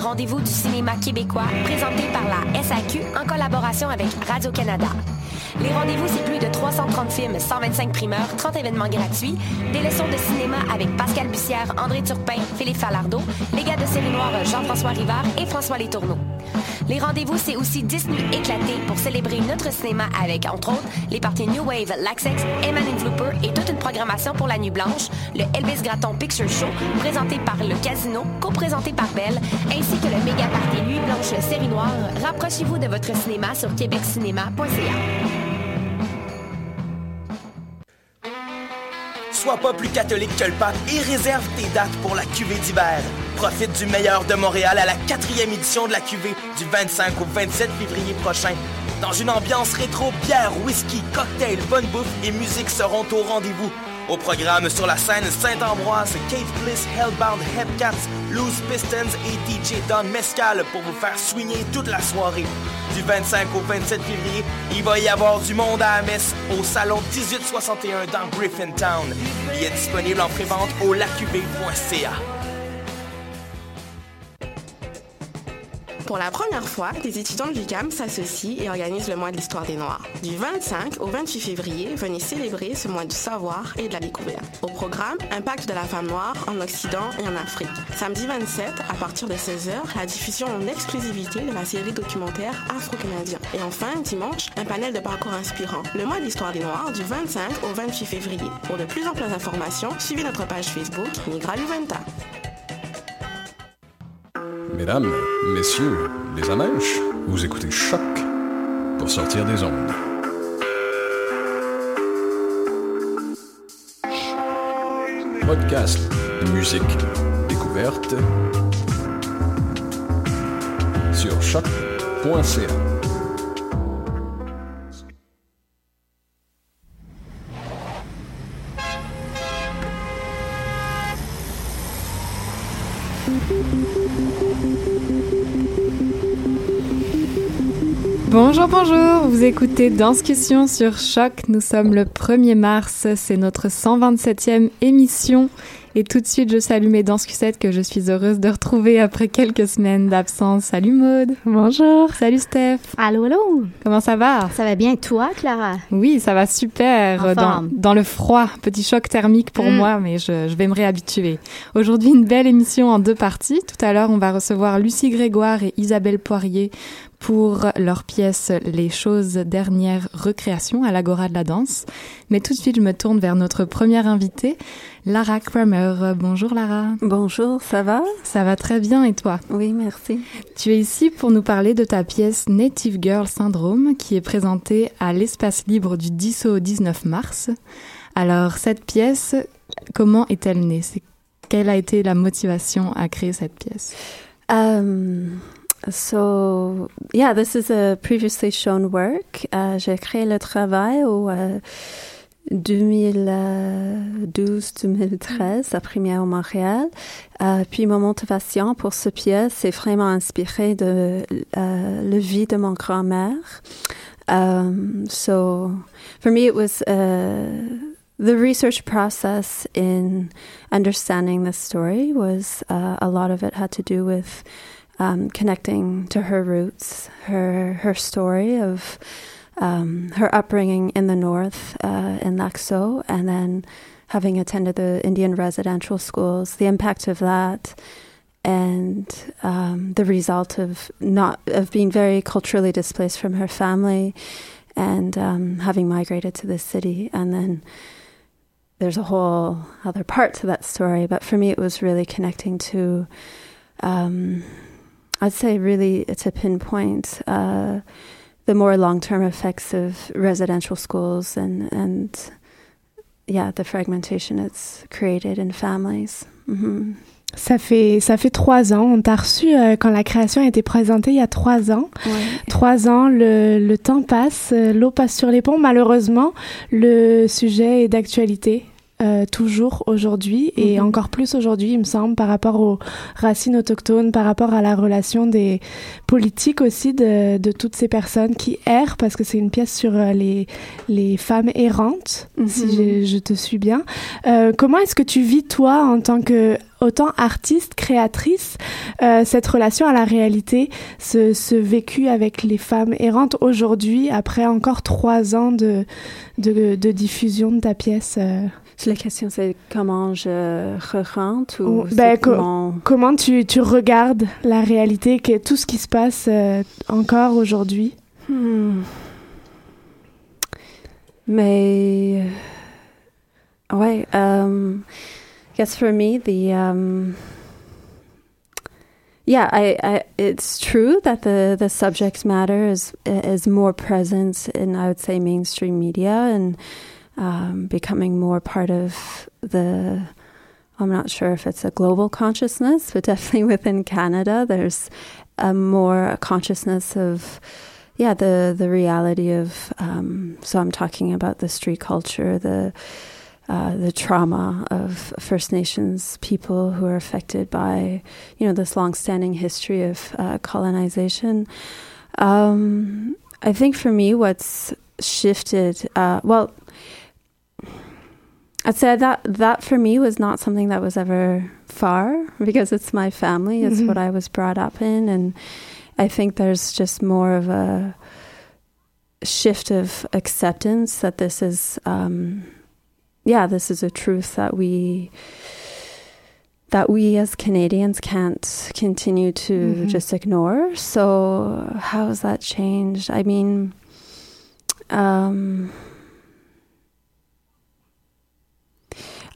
rendez-vous du cinéma québécois présenté par la SAQ en collaboration avec Radio-Canada. Les rendez-vous, c'est plus de 330 films, 125 primeurs, 30 événements gratuits, des leçons de cinéma avec Pascal Bussière, André Turpin, Philippe Falardeau, les gars de série noire Jean-François Rivard et François Letourneau. Les rendez-vous, c'est aussi 10 nuits éclatées pour célébrer notre cinéma avec, entre autres, les parties New Wave, Laxex, Eman Flooper et toute une programmation pour la Nuit Blanche, le Elvis Gratton Picture Show, présenté par le Casino, co-présenté par Belle, ainsi que le méga party Nuit Blanche Série Noire. Rapprochez-vous de votre cinéma sur québeccinéma.ca. Sois pas plus catholique que le pape et réserve tes dates pour la cuvée d'hiver. Profite du meilleur de Montréal à la quatrième édition de la cuvée du 25 au 27 février prochain. Dans une ambiance rétro, bière, whisky, cocktail, bonne bouffe et musique seront au rendez-vous. Au programme sur la scène Saint-Ambroise, Kate Bliss, Hellbound, Hepcats, Loose Pistons et DJ Don Mescal pour vous faire swinger toute la soirée. Du 25 au 27 février, il va y avoir du monde à la au salon 1861 dans Griffintown. Il est disponible en prévente au lacuvée.ca. Pour la première fois, des étudiants de l'UQAM s'associent et organisent le mois de l'histoire des Noirs. Du 25 au 28 février, venez célébrer ce mois du savoir et de la découverte. Au programme, Impact de la femme noire en Occident et en Afrique. Samedi 27, à partir de 16h, la diffusion en exclusivité de la série documentaire Afro-Canadien. Et enfin, dimanche, un panel de parcours inspirant. Le mois de l'histoire des Noirs du 25 au 28 février. Pour de plus amples informations, suivez notre page Facebook Migra Juventa. Mesdames, messieurs, les amèches, vous écoutez Choc pour sortir des ondes. Podcast, musique, découverte sur choc.ca. Bonjour, bonjour, vous écoutez Danscussion sur Choc, nous sommes le 1er mars, c'est notre 127e émission et tout de suite, je salue mes danscusettes que je suis heureuse de retrouver après quelques semaines d'absence. Salut Maude. Bonjour. Salut Steph. Allô, allô. Comment ça va? Ça va bien. Toi, Clara? Oui, ça va super. Dans, dans, le froid. Petit choc thermique pour mm. moi, mais je, je vais me réhabituer. Aujourd'hui, une belle émission en deux parties. Tout à l'heure, on va recevoir Lucie Grégoire et Isabelle Poirier pour leur pièce Les choses dernières recréations à l'Agora de la danse. Mais tout de suite, je me tourne vers notre première invitée, Lara Kramer. Bonjour Lara. Bonjour, ça va? Ça va très bien et toi? Oui, merci. Tu es ici pour nous parler de ta pièce Native Girl Syndrome qui est présentée à l'Espace Libre du 10 au 19 mars. Alors, cette pièce, comment est-elle née? Quelle a été la motivation à créer cette pièce? Euh, So, yeah, this is a previously shown work. Uh, J'ai créé le travail au uh, 2012-2013 à première au Montréal. Uh, puis ma motivation pour ce pièce c'est vraiment inspiré de uh, la vie de mon grand-mère. Um, so, for me, it was uh, the research process in understanding this story was a lot of it had to do with um, connecting to her roots, her her story of um, her upbringing in the north uh, in Lac and then having attended the Indian residential schools, the impact of that, and um, the result of not of being very culturally displaced from her family, and um, having migrated to the city, and then there's a whole other part to that story. But for me, it was really connecting to um, I'd say really to pinpoint uh, the more long-term effects of residential schools and and yeah, the fragmentation it's created in families. Ça fait ça fait trois ans. On t'a reçu euh, quand la création a été présentée il y a trois ans. Ouais. Trois ans, le, le temps passe, l'eau passe sur les ponts. Malheureusement, le sujet est d'actualité euh, toujours aujourd'hui et mhm. encore plus aujourd'hui, il me semble, par rapport aux racines autochtones, par rapport à la relation des politiques aussi de, de toutes ces personnes qui errent, parce que c'est une pièce sur euh, les, les femmes errantes, si mhm. je, je, te suis bien. Euh, comment est-ce que tu vis, toi, en tant que autant artiste, créatrice, euh, cette relation à la réalité, ce, ce, vécu avec les femmes errantes aujourd'hui, après encore trois ans de, de, de diffusion de ta pièce euh? La question, c'est comment je rentre ou ben, comment... comment tu, tu, regardes la réalité, que, tout ce qui se passe euh, encore aujourd'hui? Hmm. Mais, ouais, um, guess for me, the um, yeah, I, I, it's true that the the subject matter is is more present in I would say mainstream media and um, becoming more part of the. I'm not sure if it's a global consciousness, but definitely within Canada, there's a more consciousness of yeah the the reality of um, so I'm talking about the street culture the uh, the trauma of First Nations people who are affected by, you know, this long-standing history of uh, colonization. Um, I think for me, what's shifted, uh, well, I'd say that that for me was not something that was ever far because it's my family, it's mm-hmm. what I was brought up in, and I think there's just more of a shift of acceptance that this is. Um, yeah, this is a truth that we that we as Canadians can't continue to mm-hmm. just ignore. So how has that changed? I mean, um,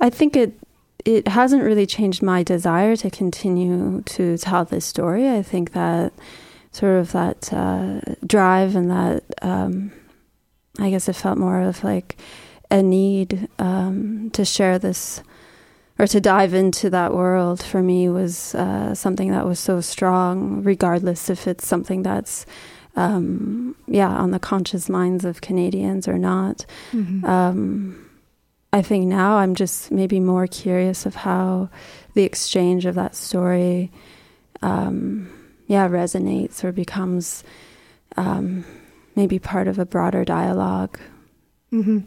I think it it hasn't really changed my desire to continue to tell this story. I think that sort of that uh, drive and that um, I guess it felt more of like a need um, to share this or to dive into that world for me was uh, something that was so strong, regardless if it's something that's um, yeah on the conscious minds of Canadians or not. Mm-hmm. I think now I'm just maybe more curious of how the exchange of that story, um, yeah, resonates or becomes um, maybe part of a broader dialogue. Mm-hmm.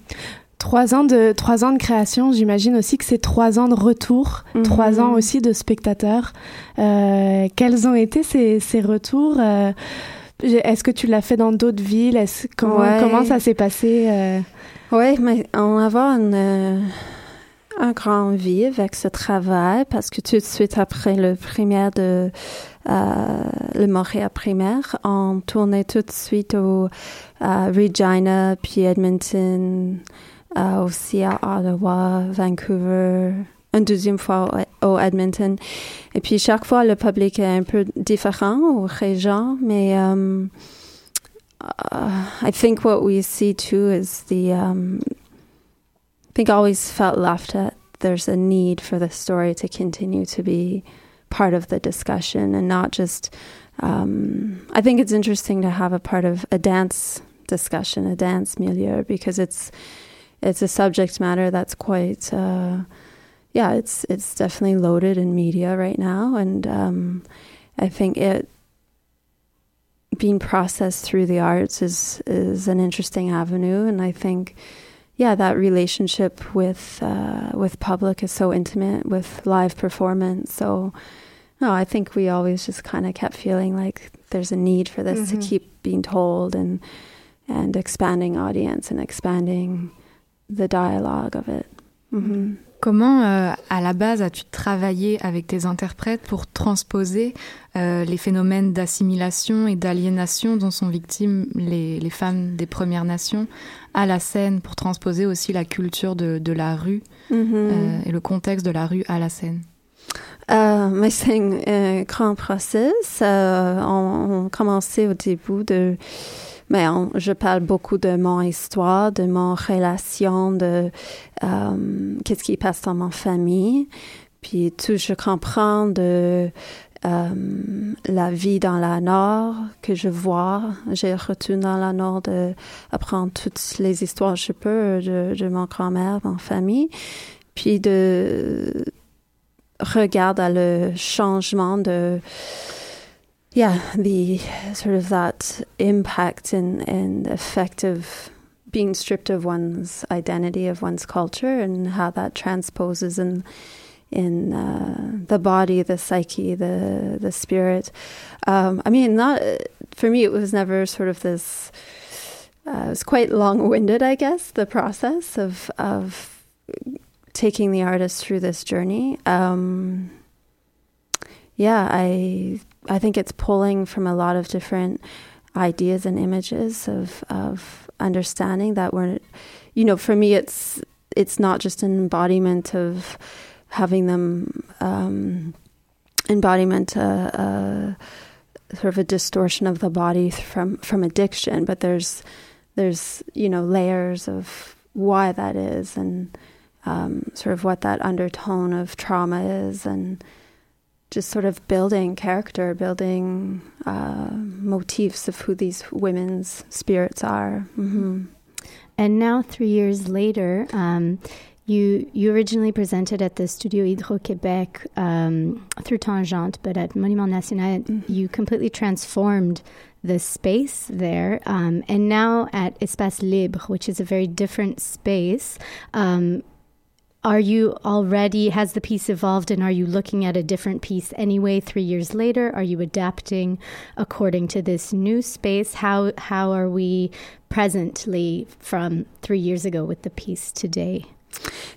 Trois ans de trois ans de création, j'imagine aussi que c'est trois ans de retour, mhm. trois ans aussi de spectateurs. Euh, quels ont été ces, ces retours euh, Est-ce que tu l'as fait dans d'autres villes? Comment, comment ça s'est passé euh? Oui, mais on a une, euh, un grand vie avec ce travail parce que tout de suite après le primaire de euh, le Montréal primaire, on tournait tout de suite au Regina puis Edmonton. Euh, aussi à Ottawa, Vancouver, une deuxième fois au, Edmonton. Et puis chaque fois, le public est un peu différent aux régions, mais um, uh, I think what we see too is the, um, I think I always felt left at there's a need for the story to continue to be part of the discussion and not just, um, I think it's interesting to have a part of a dance discussion, a dance milieu, because it's, it's a subject matter that's quite uh, yeah it's it's definitely loaded in media right now and um, I think it being processed through the arts is is an interesting avenue and I think yeah that relationship with uh, with public is so intimate with live performance so no I think we always just kind of kept feeling like there's a need for this mm-hmm. to keep being told and and expanding audience and expanding the dialogue of it. Mm-hmm. Comment, euh, à la base, as-tu travaillé avec tes interprètes pour transposer euh, les phénomènes d'assimilation et d'aliénation dont sont victimes les, les, femmes des Premières Nations à la scène, pour transposer aussi la culture de, de la rue mm-hmm. euh, et le contexte de la rue à la scène? Mais c'est un, grand process. On, on commençait au début de mais je parle beaucoup de mon histoire, de mon relation, de euh, qu'est-ce qui passe dans ma famille. Puis tout, je comprends de euh, la vie dans la Nord que je vois. J'ai retourné dans la Nord de apprendre toutes les histoires que je peux de, de mon grand-mère, ma famille. puis de regarde à le changement de yeah the sort of that impact and and effect of being stripped of one's identity of one's culture and how that transposes in in uh, the body the psyche the the spirit um, i mean not for me it was never sort of this uh, it was quite long-winded i guess the process of of taking the artist through this journey. Um, yeah, I I think it's pulling from a lot of different ideas and images of of understanding that we're, you know, for me it's it's not just an embodiment of having them um, embodiment a, uh, a, sort of a distortion of the body from from addiction, but there's there's you know layers of why that is and um, sort of what that undertone of trauma is and just sort of building character, building uh, motifs of who these women's spirits are. Mm-hmm. And now, three years later, um, you you originally presented at the Studio Hydro Québec um, through Tangente, but at Monument National, mm-hmm. you completely transformed the space there. Um, and now at Espace Libre, which is a very different space, um, are you already, has the piece evolved and are you looking at a different piece anyway three years later? Are you adapting according to this new space? How, how are we presently from three years ago with the piece today?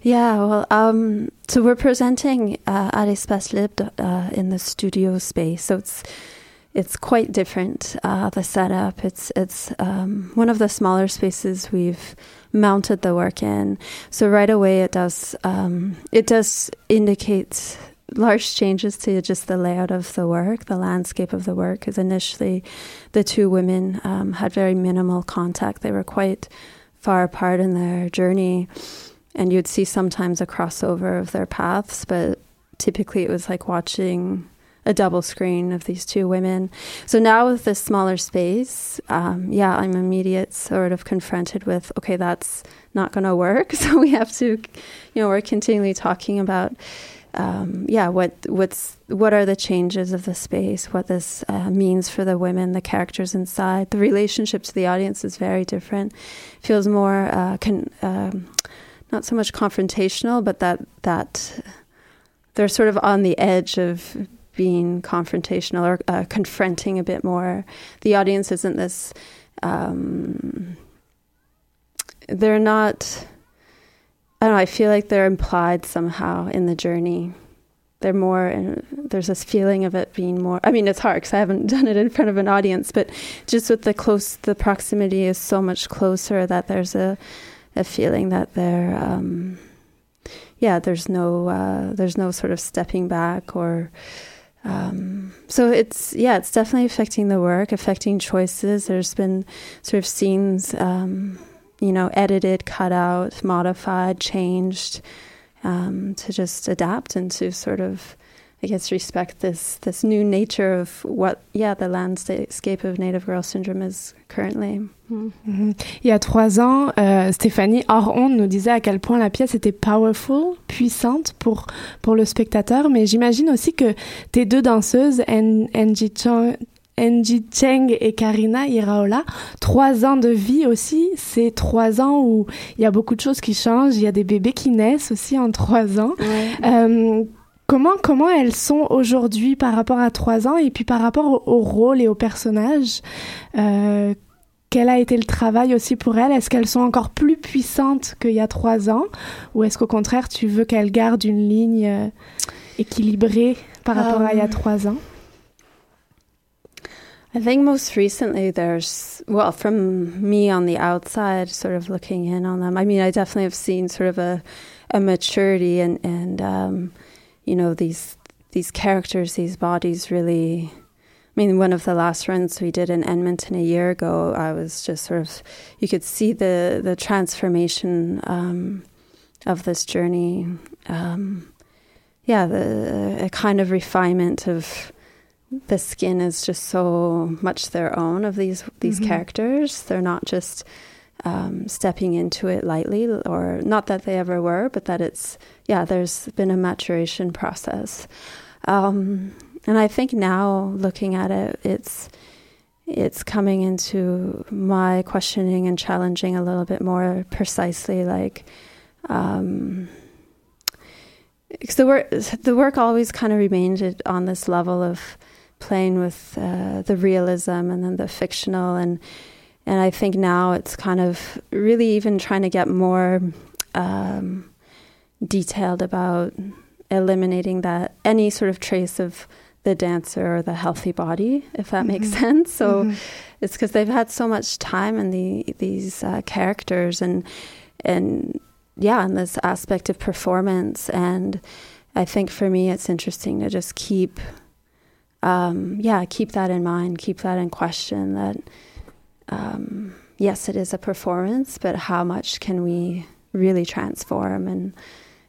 Yeah, well, um, so we're presenting uh, at Espace Libre uh, in the studio space. So it's it's quite different. Uh, the setup. It's it's um, one of the smaller spaces we've mounted the work in. So right away, it does um, it does indicate large changes to just the layout of the work, the landscape of the work. Because initially, the two women um, had very minimal contact. They were quite far apart in their journey, and you'd see sometimes a crossover of their paths, but typically it was like watching a double screen of these two women. So now with this smaller space, um, yeah, I'm immediate sort of confronted with, okay, that's not going to work. So we have to, you know, we're continually talking about, um, yeah, what what's what are the changes of the space, what this uh, means for the women, the characters inside, the relationship to the audience is very different. Feels more uh, con- um, not so much confrontational, but that that they're sort of on the edge of being confrontational or uh, confronting a bit more. The audience isn't this. Um, they're not. I don't know. I feel like they're implied somehow in the journey. They're more. Uh, there's this feeling of it being more. I mean, it's hard because I haven't done it in front of an audience, but just with the close, the proximity is so much closer that there's a, a feeling that they're. Um, yeah, there's no uh, there's no sort of stepping back or um, so it's yeah, it's definitely affecting the work, affecting choices. There's been sort of scenes, um, you know, edited, cut out, modified, changed um, to just adapt and to sort of, I guess, respect this this new nature of what yeah the landscape of Native Girl Syndrome is currently. Mhm. Il y a trois ans, euh, Stéphanie hors nous disait à quel point la pièce était powerful, puissante pour, pour le spectateur, mais j'imagine aussi que tes deux danseuses, Angie Cheng, et Karina Iraola, trois ans de vie aussi, c'est trois ans où il y a beaucoup de choses qui changent, il y a des bébés qui naissent aussi en trois ans. Euh, comment, comment elles sont aujourd'hui par rapport à trois ans et puis par rapport au, rôle et au personnage euh, quel a été le travail aussi pour elles? Est-ce qu'elles sont encore plus puissantes qu'il y a trois ans? Ou est-ce qu'au contraire, tu veux qu'elles gardent une ligne euh, équilibrée par rapport à il y a um, trois ans? I think most recently there's, well, from me on the outside, sort of looking in on them, I mean, I definitely have seen sort of a, a maturity and, and um, you know, these, these characters, these bodies really I mean, one of the last runs we did in Edmonton a year ago, I was just sort of, you could see the the transformation um, of this journey. Um, yeah, the a kind of refinement of the skin is just so much their own of these these mm-hmm. characters. They're not just um, stepping into it lightly, or not that they ever were, but that it's, yeah, there's been a maturation process. Um, and I think now, looking at it, it's it's coming into my questioning and challenging a little bit more precisely, like. Um, because the work, the work always kind of remained on this level of playing with uh, the realism and then the fictional and and I think now it's kind of really even trying to get more um, detailed about eliminating that any sort of trace of the dancer or the healthy body, if that mm-hmm. makes sense. So mm-hmm. it's because they've had so much time in the these uh, characters and and yeah, in this aspect of performance. And I think for me, it's interesting to just keep um, yeah, keep that in mind, keep that in question. That um, yes, it is a performance, but how much can we really transform and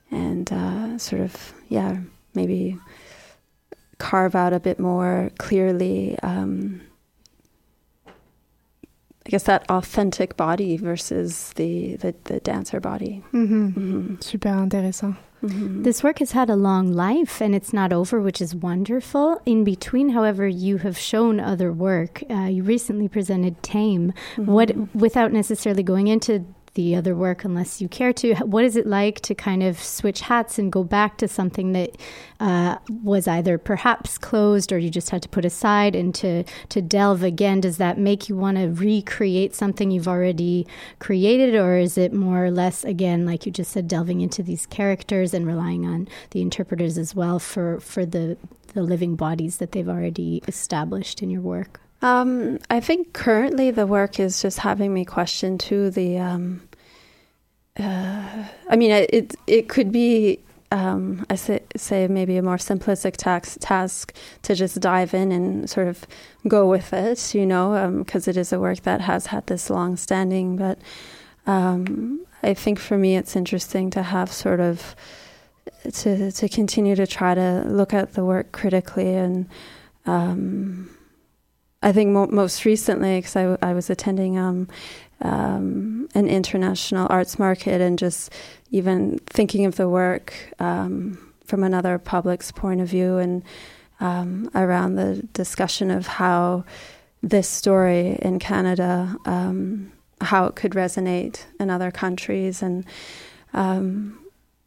and uh, sort of yeah, maybe carve out a bit more clearly. Um, I guess that authentic body versus the the, the dancer body. Mm-hmm. Mm-hmm. Super intéressant. Mm-hmm. This work has had a long life and it's not over, which is wonderful. In between, however, you have shown other work. Uh, you recently presented Tame. What, mm-hmm. without necessarily going into the other work unless you care to. What is it like to kind of switch hats and go back to something that uh, was either perhaps closed or you just had to put aside and to, to delve again? Does that make you want to recreate something you've already created, or is it more or less, again, like you just said, delving into these characters and relying on the interpreters as well for, for the, the living bodies that they've already established in your work? Um, I think currently the work is just having me question too the. Um, uh, I mean, it it could be um, I say, say maybe a more simplistic tax, task to just dive in and sort of go with it, you know, because um, it is a work that has had this long standing. But um, I think for me, it's interesting to have sort of to to continue to try to look at the work critically and. I think mo- most recently, because I, I, was attending um, um, an international arts market and just even thinking of the work um, from another public's point of view and um, around the discussion of how this story in Canada, um, how it could resonate in other countries and um,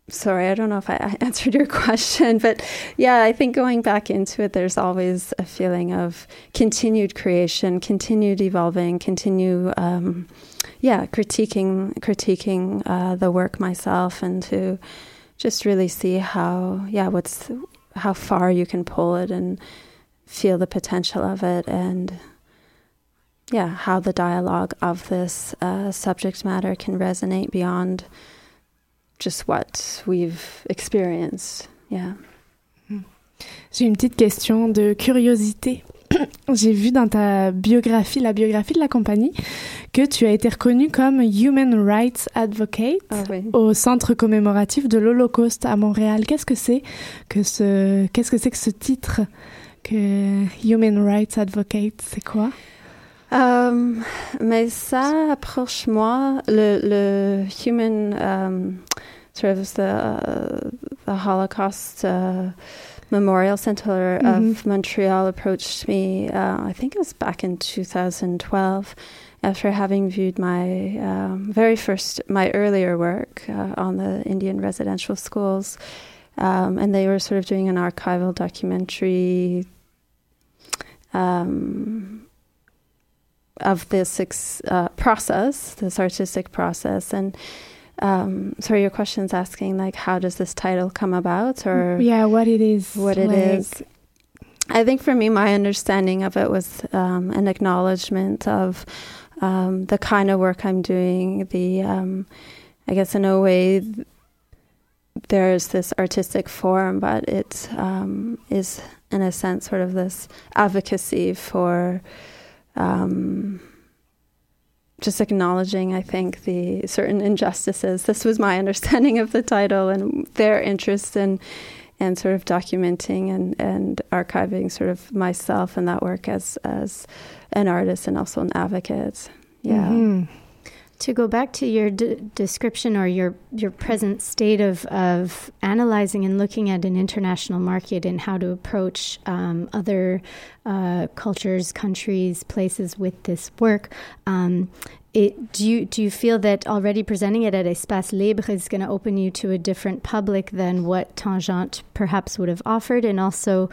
sorry, I don't know if I answered your question, but yeah, I think going back into it, there's always a feeling of continued creation, continued evolving, continue, um, yeah, critiquing, critiquing uh, the work myself, and to just really see how, yeah, what's how far you can pull it and feel the potential of it, and yeah, how the dialogue of this uh, subject matter can resonate beyond just what we've experienced. Yeah. J'ai une petite question de curiosité. J'ai vu dans ta biographie, la biographie de la compagnie, que tu as été reconnue comme Human Rights Advocate ah au Centre commémoratif de l'Holocauste à Montréal. Qu'est-ce que c'est que ce, qu'est-ce que c'est que ce titre que Human Rights Advocate? C'est quoi? Euh, mais ça approche moi le, le Human um, sort of the, uh, the Holocaust uh, Memorial Center mm-hmm. of Montreal approached me. Uh, I think it was back in 2012 after having viewed my um, very first, my earlier work uh, on the Indian residential schools. Um, and they were sort of doing an archival documentary um, of this ex- uh, process, this artistic process, and um, sorry, your question's asking like, how does this title come about, or yeah, what it is, what like. it is. I think for me, my understanding of it was um, an acknowledgement of um, the kind of work I'm doing. The, um, I guess, in a way, there's this artistic form, but it um, is, in a sense, sort of this advocacy for. Um, just acknowledging, I think, the certain injustices. This was my understanding of the title and their interest in and sort of documenting and, and archiving sort of myself and that work as as an artist and also an advocate. Yeah. Mm-hmm. To go back to your d- description or your your present state of of analyzing and looking at an international market and how to approach um, other uh, cultures, countries, places with this work. Um, it, do you do you feel that already presenting it at Espace Libre is going to open you to a different public than what Tangente perhaps would have offered, and also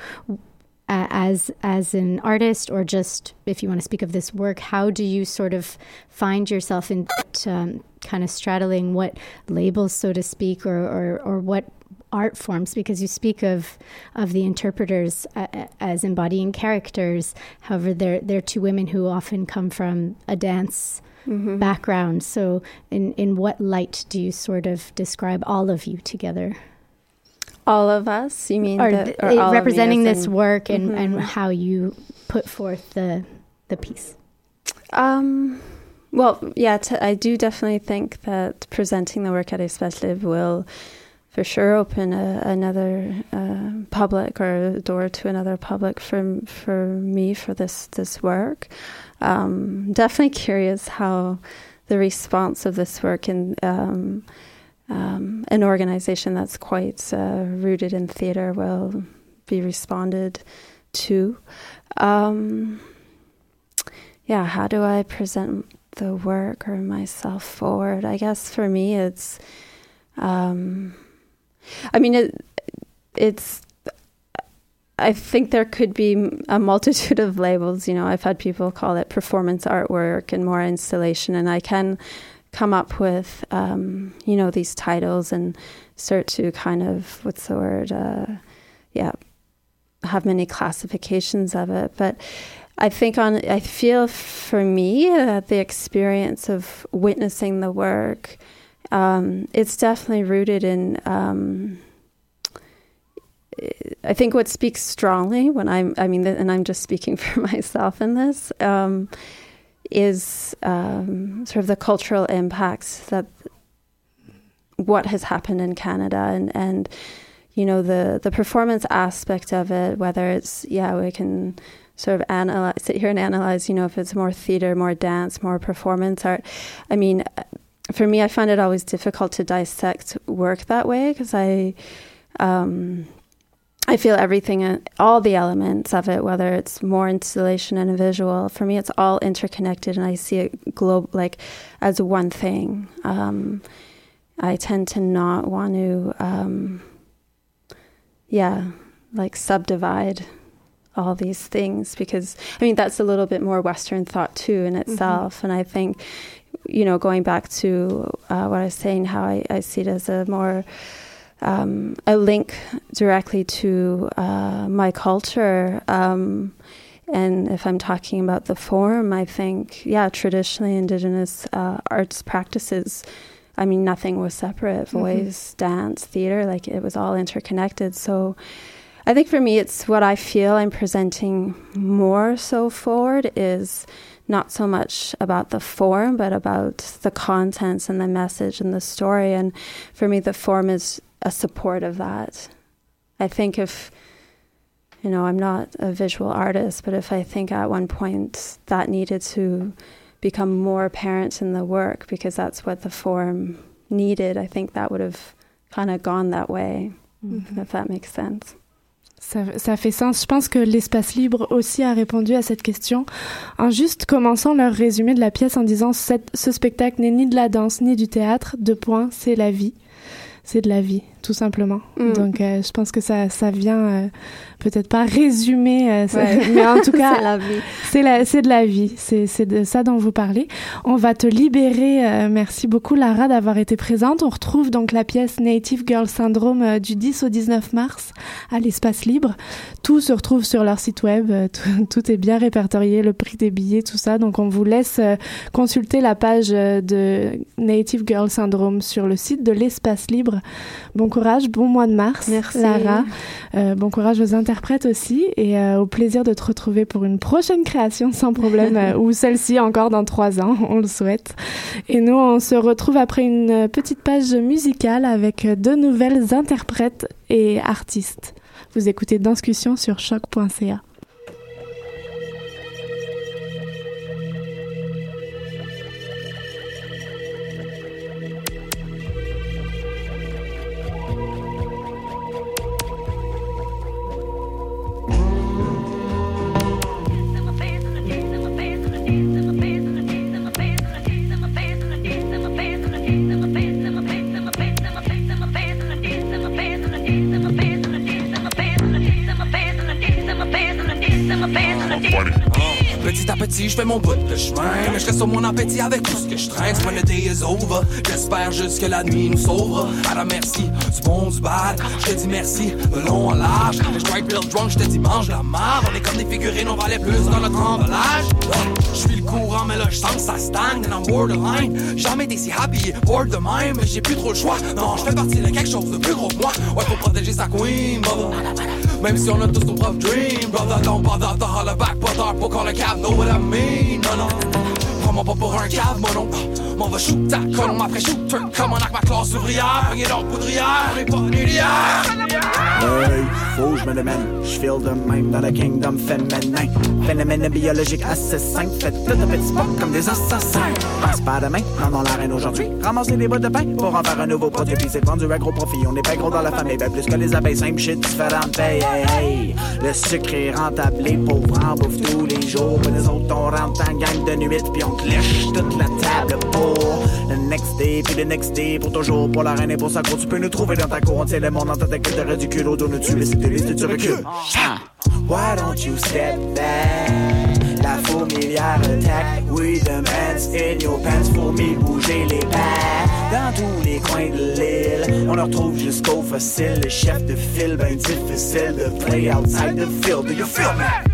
uh, as as an artist, or just if you want to speak of this work, how do you sort of find yourself in um, kind of straddling what labels, so to speak, or or, or what art forms? Because you speak of of the interpreters uh, as embodying characters. However they're they're two women who often come from a dance mm-hmm. background. So in in what light do you sort of describe all of you together all of us? You mean or, the, or representing this in, work and, mm-hmm. and how you put forth the the piece? Um well yeah t- I do definitely think that presenting the work at Espace will for sure open a, another uh, public or a door to another public for for me for this this work. Um, definitely curious how the response of this work in um, um, an organization that's quite uh, rooted in theater will be responded to. Um, yeah, how do I present the work or myself forward? I guess for me, it's. Um, I mean, it, it's. I think there could be a multitude of labels. You know, I've had people call it performance artwork and more installation, and I can come up with, um, you know, these titles and start to kind of, what's the word? Uh, yeah, have many classifications of it. But I think on, I feel for me that the experience of witnessing the work, um, it's definitely rooted in. Um, I think what speaks strongly when I'm, I mean, and I'm just speaking for myself in this, um, is um, sort of the cultural impacts that what has happened in Canada and and you know the the performance aspect of it whether it's yeah we can sort of analyze sit here and analyze you know if it's more theater more dance more performance art. I mean for me I find it always difficult to dissect work that way because I um, I feel everything, uh, all the elements of it, whether it's more installation and a visual, for me, it's all interconnected, and I see it globe like as one thing. Um, I tend to not want to, um, yeah, like subdivide all these things because I mean that's a little bit more Western thought too in mm-hmm. itself, mm-hmm. and I think, you know, going back to uh, what I was saying, how I, I see it as a more um, a link directly to uh, my culture. Um, and if I'm talking about the form, I think, yeah, traditionally Indigenous uh, arts practices, I mean, nothing was separate mm-hmm. voice, mm-hmm. dance, theater, like it was all interconnected. So I think for me, it's what I feel I'm presenting more so forward is not so much about the form, but about the contents and the message and the story. And for me, the form is a support of that. I think if, you know, I'm not a visual artist, but if I think at one point that needed to become more apparent in the work because that's what the form needed, I think that would have kind of gone that way, mm-hmm. if that makes sense. Ça, ça, fait sens. Je pense que l'espace libre aussi a répondu à cette question en juste commençant leur résumé de la pièce en disant ce spectacle n'est ni de la danse ni du théâtre, deux points, c'est la vie. C'est de la vie tout simplement. Mm. Donc, euh, je pense que ça, ça vient euh, peut-être pas résumer, euh, mais en tout cas, c'est la c'est de la vie. C'est c'est de ça dont vous parlez. On va te libérer. merci beaucoup, Lara, d'avoir été présente. On retrouve donc la pièce Native Girl Syndrome du 10 au 19 mars à l'espace libre. Tout se retrouve sur leur site web. Tout, tout, est bien répertorié, le prix des billets, tout ça. Donc, on vous laisse consulter la page de Native Girl Syndrome sur le site de l'espace libre. Bon courage, bon mois de mars, Merci. Lara. Euh, bon courage aux interprètes aussi et euh, au plaisir de te retrouver pour une prochaine création sans problème euh, ou celle-ci encore dans trois ans, on le souhaite. Et nous, on se retrouve après une petite page musicale avec de nouvelles interprètes et artistes. Vous écoutez Danscussion sur choc.ca. fais mon bout de chemin. Mais je reste sur mon appétit avec tout ce que je traîne. When the day is over, j'espère juste que la nuit nous sauvera. À la merci, du bon, du bad. Je te dis merci, de long en large. Je strike real drunk, je te dis mange la marde. On est comme des figurines, on va aller plus dans notre emballage. Je suis le courant, mais là je sens que ça stagne. And I'm borderline. Jamais été si happy, bored de même. Mais j'ai plus trop le choix. Non, je fais partie de quelque chose de plus gros que moi. Ouais, faut protéger sa queen. Même si on a tous nos propres dreams, brother. Don't bother to holler back, brother. Pour call a cab, know what I mean? Non, non. Prends-moi pas pour un cave, mon nom. M'en va shoot ta colonne, après shooter. Comme un arc ma classe ouvrière. Pogné dans poudrière, on est pas nul hier. Hey, faut que je me demande, je feel de même dans le kingdom féminin. Phénomène biologique assez simple, fait tout un petit spot comme des assassins. Passe pas demain, prenons l'arène aujourd'hui. Ramasser des bouts de pain pour en faire un nouveau produit, puis c'est vendu à gros profit. On est pas gros dans la famille, ben plus que les abeilles, simple shit, différente paye. Hey. Le sucre est rentable, les pauvres en bouffent tous les jours. Puis les autres, on rentre en gang de nuit, puis on clèche toute la table pour next day, puis le next day, pour toujours, pour la reine et pour sa cour. Tu peux nous trouver dans ta cour, on tient le monde dans ta tête, t'aurais du culot, nous tu mais c'est de liste, tu recules. Why don't you step back? La fourmilière attaque. We the man's in your pants. Fourmis, bouger les pattes. Dans tous les coins de l'île, on le retrouve jusqu'au fossile. Le chef de file, ben difficile de play outside the field. Do you feel me?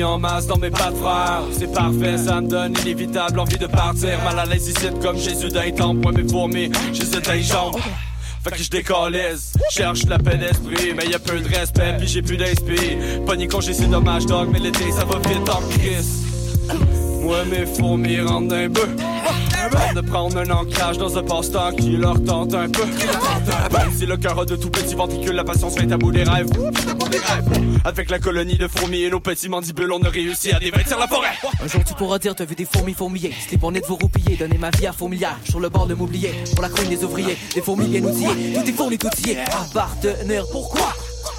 En masse dans mes pattes frères C'est parfait, ça me donne inévitable envie de partir Mal à l'aise ici comme Jésus d'un temps Moi mes fourmis, j'ai cette jambes fait que je décalise, cherche la paix d'esprit, mais y a peu de respect, puis j'ai plus d'inspi. Pogné congé, c'est dommage, dog, mais l'été ça va vite en crise. Moi, mes fourmis rentrent d'un bœuf. De prendre un ancrage dans un passe-temps qui leur tente un peu. Même si le cœur a de tout petits venticules, la patience fait à bout des rêves. Avec la colonie de fourmis et nos petits mandibules, on a réussi à dévêtir la forêt. Un jour tu pourras dire t'as vu des fourmis fourmiller Slip est de vous roupiller Donner ma vie à fourmillard Sur le bord de m'oublier Pour la crune des ouvriers Des fourmis bien outillées. Tout est fourni tout y est. Appartenir pourquoi?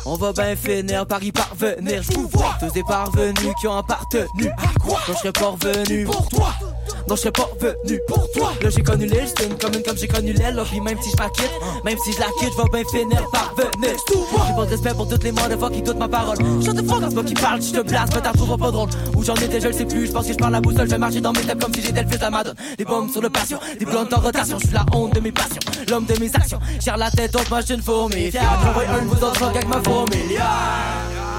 On va bien finir par y parvenir, je vous vois. Tous des parvenus qui ont appartenu. À quoi? Donc je serais pas revenu pour toi donc je serais pas venu pour toi. Là j'ai connu l'île, c'est une commune comme j'ai connu l'aile. Puis même si je la quitte, même si je la quitte, je vais bien finir par venir. J'ai pas de respect pour toutes les fois qui doutent ma parole. Je te froid quand qui parle, je te place, mais t'en trouveras pas drôle. Où j'en étais, je le sais plus, je pense que je parle la boussole Je vais marcher dans mes steps comme si j'étais le fils de la Des bombes sur le passion, des blondes en rotation. Je suis la honte de mes passions, l'homme de mes actions. J'ai la tête haute, moi je suis une fourmi un de vous autres avec ma fourmilière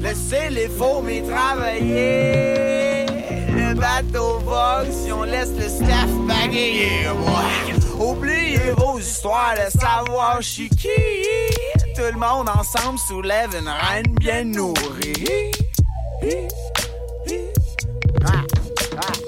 Laissez les fourmis travailler. Le bateau vogue si on laisse le staff bagayer. Oubliez vos histoires de savoir qui. Tout le monde ensemble soulève une reine bien nourrie. Ah, ah.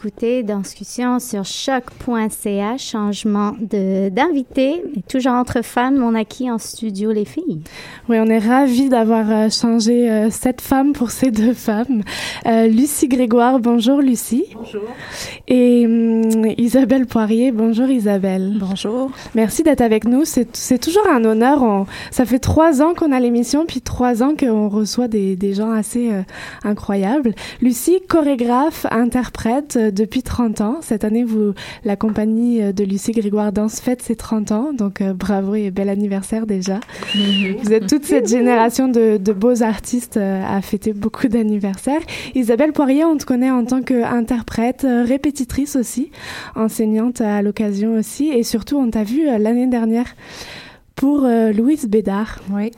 Écoutez Discussion sur choc.ca, changement d'invité, toujours entre femmes, on a qui en studio les filles? Oui, on est ravis d'avoir euh, changé euh, cette femme pour ces deux femmes. Euh, Lucie Grégoire, bonjour Lucie. Bonjour. Et hum, Isabelle Poirier, bonjour Isabelle. Bonjour. Merci d'être avec nous, c'est toujours un honneur. On, ça fait trois ans qu'on a l'émission, puis trois ans qu'on reçoit des, des gens assez incroyables. Lucie, chorégraphe, interprète, euh, depuis 30 ans. Cette année, vous, la compagnie euh, de Lucie Grégoire Danse fête ses 30 ans, donc euh, bravo et bel anniversaire déjà. Mhm. Vous êtes toute cette génération de, de beaux artistes à fêter beaucoup d'anniversaires. Isabelle Poirier, on te connaît en tant qu'interprète, répétitrice aussi, enseignante à l'occasion aussi, et surtout on t'a vu l'année dernière pour Louise Bédard oui.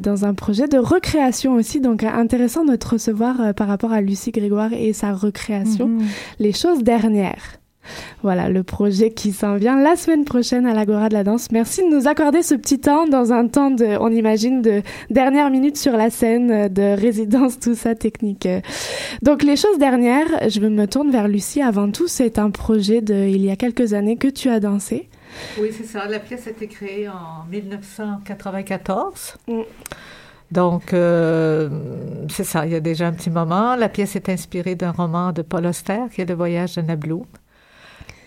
dans un projet de recréation aussi. Donc intéressant de te recevoir par rapport à Lucie Grégoire et sa recréation, -hmm. Les choses dernières. Voilà, le projet qui s'en vient la semaine prochaine à l'Agora de la Danse. Merci de nous accorder ce petit temps dans un temps de, on imagine, de dernière minute sur la scène, de résidence, tout ça technique. Donc, les choses dernières, je me tourne vers Lucie avant tout. C'est un projet de, il y a quelques années que tu as dansé Oui, c'est ça. La pièce a été créée en 1994. Donc, euh, c'est ça, il y a déjà un petit moment. La pièce est inspirée d'un roman de Paul Auster, qui est Le voyage de Nablou.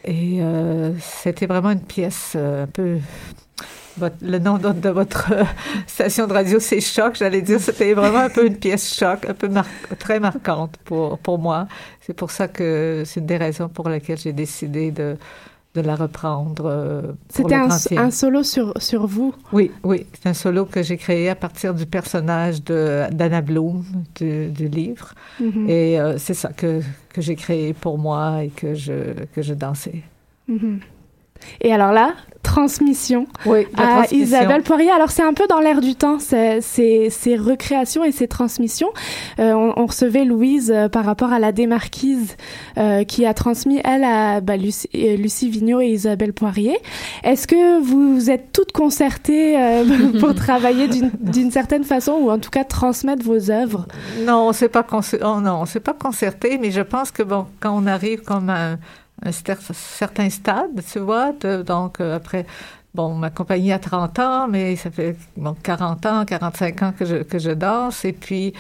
Et euh, c'était vraiment une pièce euh, un peu... le nom de, votre station de radio, c'est Choc. J'allais dire, c'était vraiment un peu une pièce choc, un peu très marquante pour, pour moi. C'est pour ça que c'est une des raisons pour lesquelles j'ai décidé de, de la reprendre. Euh, C'était un, un, solo sur, sur vous? Oui, oui. C'est un solo que j'ai créé à partir du personnage d'Anna Bloom du, du livre. Mm-hmm. Et euh, c'est ça que, que j'ai créé pour moi et que je, que je dansais. Mm-hmm. Et alors là, transmission à Isabelle Poirier. Alors c'est un peu dans l'air du temps, ces, ces, recréations et ces transmissions. Euh, on, recevait Louise euh, par rapport à la démarquise euh, qui a transmis, elle, à bah, Lucie, Lucie, Vigneault et Isabelle Poirier. Est-ce que vous êtes toutes concertées pour travailler d'une certaine façon ou en tout cas transmettre vos œuvres? Non, oh, non, c'est pas concerté, mais je pense que bon, quand on arrive comme un un certain stade, tu vois. donc, euh, après, bon, ma compagnie a 30 ans, mais ça fait bon, 40 ans, 45 ans que je, que je danse. Et puis,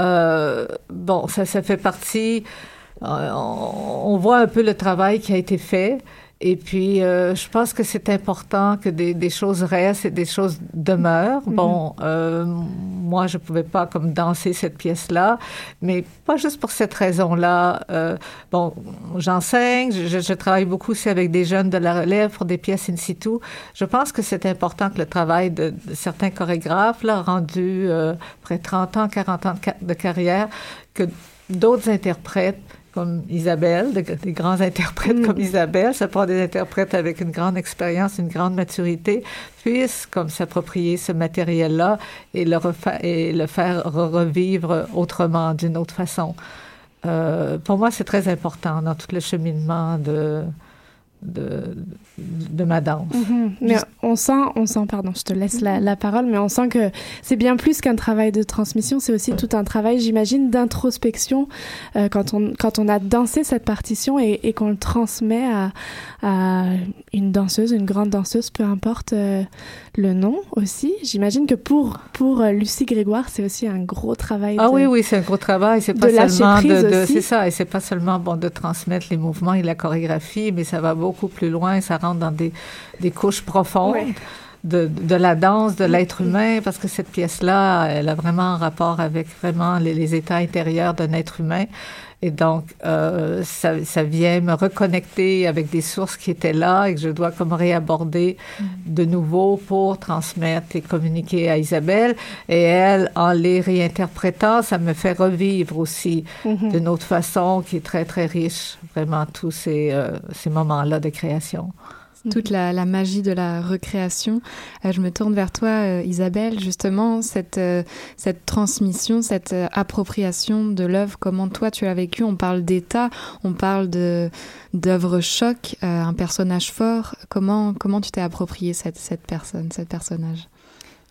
euh, bon, ça, ça fait partie. Euh, on, voit un peu le travail qui a été fait. Et puis, euh, je pense que c'est important que des, des, choses restent et des choses demeurent. Mm-hmm. Bon, euh, moi, je pouvais pas comme danser cette pièce-là, mais pas juste pour cette raison-là. Euh, bon, j'enseigne, je, je, travaille beaucoup aussi avec des jeunes de la relève pour des pièces in situ. Je pense que c'est important que le travail de, de certains chorégraphes, là, rendus après 30 ans, 40 ans de, de carrière, que d'autres interprètes comme Isabelle, des, grands interprètes comme mm. Isabelle, ça prend des interprètes avec une grande expérience, une grande maturité, puissent comme s'approprier ce matériel-là et le, et le faire revivre autrement, d'une autre façon. Euh, pour moi, c'est très important dans tout le cheminement de, de, de ma danse. Mhm. Mais on sent, on sent, pardon, je te laisse la, la parole, mais on sent que c'est bien plus qu'un travail de transmission, c'est aussi tout un travail, j'imagine, d'introspection euh, quand on quand on a dansé cette partition et, et qu'on le transmet à, à, une danseuse, une grande danseuse, peu importe euh, le nom aussi. J'imagine que pour pour euh, Lucie Grégoire, c'est aussi un gros travail. Ah oui, oui, c'est un gros travail. C'est pas seulement de, de c'est ça, et c'est pas seulement bon de transmettre les mouvements et la chorégraphie, mais ça va beaucoup plus loin, ça rentre dans des, des couches profondes. De, de, la danse, de l'être humain, parce que cette pièce-là, elle a vraiment un rapport avec vraiment les, les états intérieurs d'un être humain. Et donc, euh, ça, ça, vient me reconnecter avec des sources qui étaient là et que je dois comme réaborder mm. de nouveau pour transmettre et communiquer à Isabelle. Et elle, en les réinterprétant, ça me fait revivre aussi mm-hmm. d'une autre façon qui est très, très riche, vraiment, tous ces, euh, ces moments-là de création toute la, la, magie de la recréation. Euh, je me tourne vers toi, euh, Isabelle, justement, cette, euh, cette transmission, cette appropriation de l'œuvre, comment toi tu l'as vécu. On parle d'état, on parle d'œuvre choc, un personnage fort. Comment, comment tu t'es approprié cette, cette personne, cette personnage?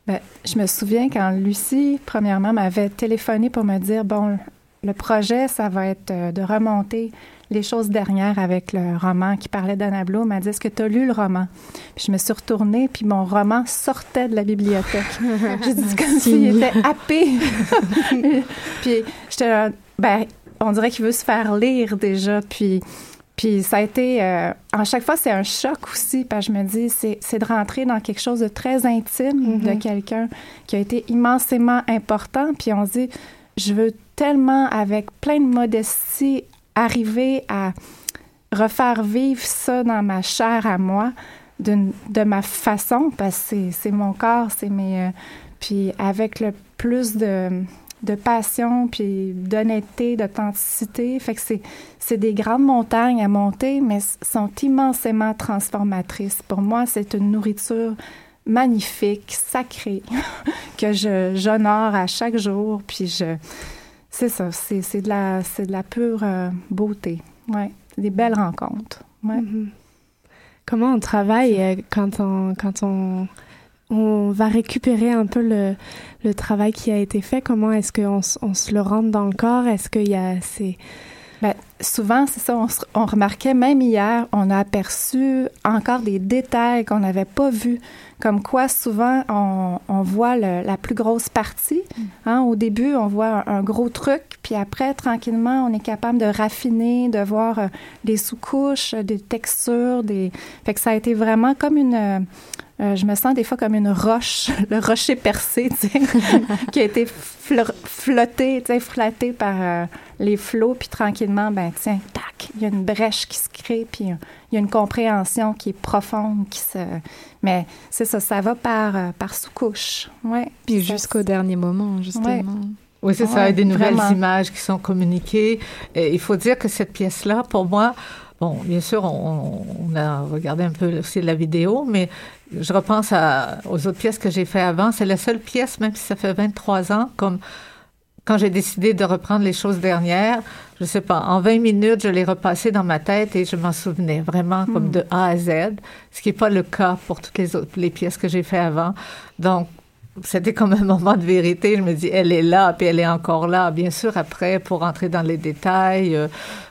Ben, je me souviens quand Lucie, premièrement, m'avait téléphoné pour me dire, bon, le projet, ça va être de remonter les choses dernières avec le roman qui parlait d'Anna Bloom. Elle m'a dit Est-ce que tu as lu le roman? Puis je me suis retournée, puis mon roman sortait de la bibliothèque. J'ai dit comme s'il était happé. puis j'étais ben, on dirait qu'il veut se faire lire déjà. Puis. Puis ça a été, euh, en chaque fois, c'est un choc aussi, parce que je me dis, c'est de rentrer dans quelque chose de très intime de mm-hmm. quelqu'un qui a été immensément important. Puis on se dit, je veux tellement, avec plein de modestie, arriver à refaire vivre ça dans ma chair à moi de ma façon, parce que c'est mon corps, c'est mes... Euh, puis avec le plus de, de passion, puis d'honnêteté, d'authenticité. Fait que c'est des grandes montagnes à monter, mais sont immensément transformatrices. Pour moi, c'est une nourriture magnifique, sacrée, que j'honore à chaque jour, puis je c'est ça, c'est de la c'est de la pure euh, beauté. Ouais, des belles rencontres. Ouais. Mm-hmm. Comment on travaille euh, quand on quand on on va récupérer un peu le, le travail qui a été fait? Comment est-ce qu'on on se le rentre dans le corps? Est-ce qu'il y a c'est Ben, souvent, c'est ça, on, remarquait, même hier, on a aperçu encore des détails qu'on n'avait pas vus. Comme quoi, souvent, on, voit la plus grosse partie. Mm. Hein. Au début, on voit un, gros truc, puis après, tranquillement, on est capable de raffiner, de voir euh, des sous-couches, des textures, des... Fait que ça a été vraiment comme une euh, je me sens des fois comme une roche, le rocher percé, tu sais, qui a été flotté, tu sais, flatté par euh, les flots, puis tranquillement, ben tiens, tac, il y a une brèche qui se crée, puis il y a une compréhension qui est profonde, qui se... Mais c'est ça, ça va par, euh, par sous-couche, ouais. Puis jusqu'au dernier moment, justement. Oui, c'est ça, des nouvelles images qui sont communiquées. Et il faut dire que cette pièce-là, pour moi, Bon, bien sûr, on, a regardé un peu aussi la vidéo, mais je repense aux autres pièces que j'ai fait avant. C'est la seule pièce, même si ça fait 23 ans, comme quand j'ai décidé de reprendre les choses dernières, je sais pas, en 20 minutes, je l'ai repassé dans ma tête et je m'en souvenais vraiment comme hmm. de A à Z, ce qui n'est pas le cas pour toutes les autres les pièces que j'ai fait avant. Donc, c'était comme un moment de vérité. Je me dis, elle est là, puis elle est encore là. Bien sûr, après, pour entrer dans les détails, euh,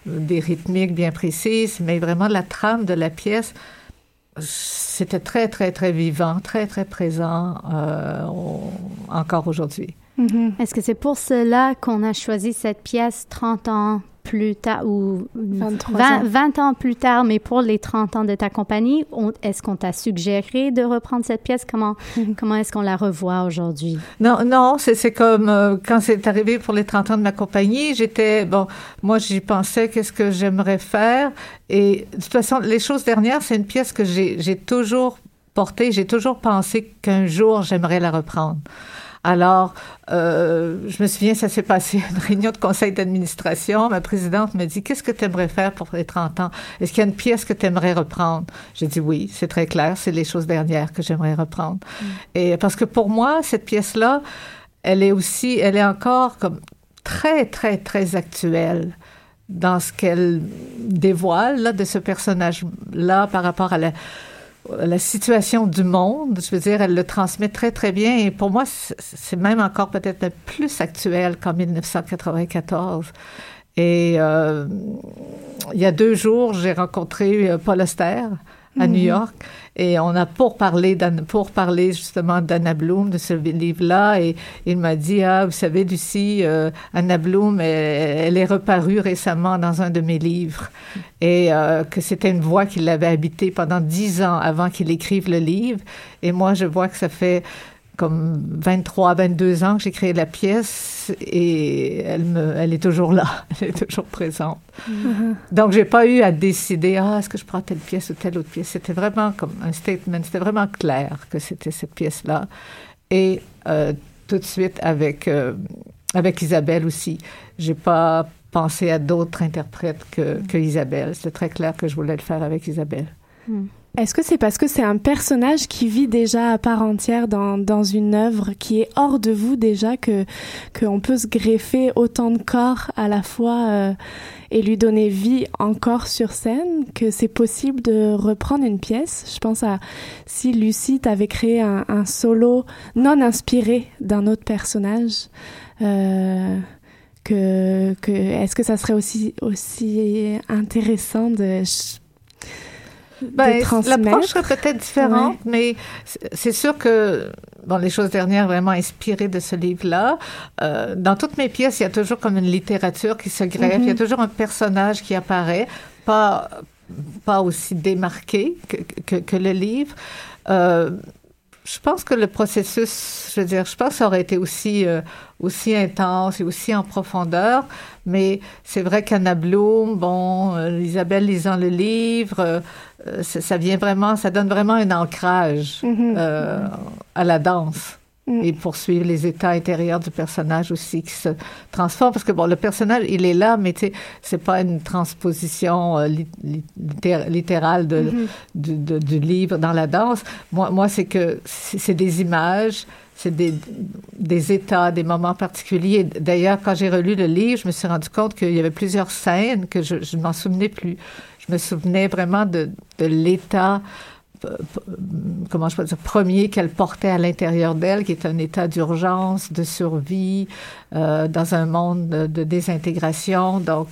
des rythmiques bien précises, mais vraiment la trame de la pièce, c'était très, très, très vivant, très, très présent euh, encore aujourd'hui. Mm-hmm. Est-ce que c'est pour cela qu'on a choisi cette pièce 30 ans plus tard, ou 20, ans. plus tard, mais pour les 30 ans de ta compagnie, est-ce qu'on t'a suggéré de reprendre cette pièce? Comment, comment est-ce qu'on la revoit aujourd'hui? Non, non, c'est comme euh, quand c'est arrivé pour les 30 ans de ma compagnie, j'étais, bon, moi j'y pensais, qu'est-ce que j'aimerais faire? Et de toute façon, Les choses dernières, c'est une pièce que j'ai toujours portée, j'ai toujours pensé qu'un jour j'aimerais la reprendre. Alors, euh, je me souviens, ça s'est passé à une réunion de conseil d'administration. Ma présidente me dit, qu'est-ce que tu aimerais faire pour les 30 ans? Est-ce qu'il y a une pièce que tu aimerais reprendre? J'ai dit oui, c'est très clair, c'est les choses dernières que j'aimerais reprendre. Mm. Et parce que pour moi, cette pièce-là, elle est aussi, elle est encore comme très, très, très actuelle dans ce qu'elle dévoile là, de ce personnage-là par rapport à la, la situation du monde, je veux dire, elle le transmet très, très bien. Et pour moi, c'est même encore peut-être plus actuel qu'en 1994. Et euh, il y a deux jours, j'ai rencontré euh, Paul Auster à New mhm. York. Et on a pour parler, pour parler justement d'Anna Bloom, de ce livre-là. Et il m'a dit, ah, vous savez, Lucie, euh, Anna Bloom, elle, est reparue récemment dans un de mes livres. Et euh, que c'était une voix qui l'avait habité pendant dix ans avant qu'il écrive le livre. Et moi, je vois que ça fait comme 23, 22 ans que j'ai créé la pièce et elle, me, elle est toujours là, elle est toujours présente. Mm-hmm. Donc, j'ai pas eu à décider, ah, est-ce que je prends telle pièce ou telle autre pièce? C'était vraiment comme un statement, c'était vraiment clair que c'était cette pièce-là. Et euh, tout de suite avec, euh, avec Isabelle aussi, j'ai pas pensé à d'autres interprètes que, que Isabelle. C'était très clair que je voulais le faire avec Isabelle. Mm. Est-ce que c'est parce que c'est un personnage qui vit déjà à part entière dans, dans une œuvre qui est hors de vous déjà que qu'on peut se greffer autant de corps à la fois euh, et lui donner vie encore sur scène que c'est possible de reprendre une pièce? Je pense à si Lucie t'avait créé un, un, solo non inspiré d'un autre personnage. Euh, que, que est-ce que ça serait aussi aussi intéressant de ben, L'approche serait peut-être différente, mais c'est sûr que bon, les choses dernières vraiment inspirées de ce livre-là. Euh, dans toutes mes pièces, il y a toujours comme une littérature qui se greffe. Il y a mm-hmm. toujours un personnage qui apparaît, pas pas aussi démarqué que, que, que le livre. Euh, je pense que le processus, je veux dire, je pense que ça aurait été aussi, euh, aussi intense et aussi en profondeur, mais c'est vrai qu'Anna Bloom, bon, euh, Isabelle lisant le livre, euh, ça, vient vraiment, ça donne vraiment un ancrage mm-hmm. à la danse. Mm. et poursuivre les états intérieurs du personnage aussi qui se transforme parce que bon le personnage il est là mais tu sais c'est pas une transposition euh, littérale mm-hmm. de, du livre dans la danse moi moi c'est que c'est des images c'est des, des états, des moments particuliers. D'ailleurs, quand j'ai relu le livre, je me suis rendu compte qu'il y avait plusieurs scènes que je ne m'en souvenais plus. Je me souvenais vraiment de, de l'état comment je peux dire, premier qu'elle portait à l'intérieur d'elle, qui est un état d'urgence, de survie, euh, dans un monde de, désintégration. Donc,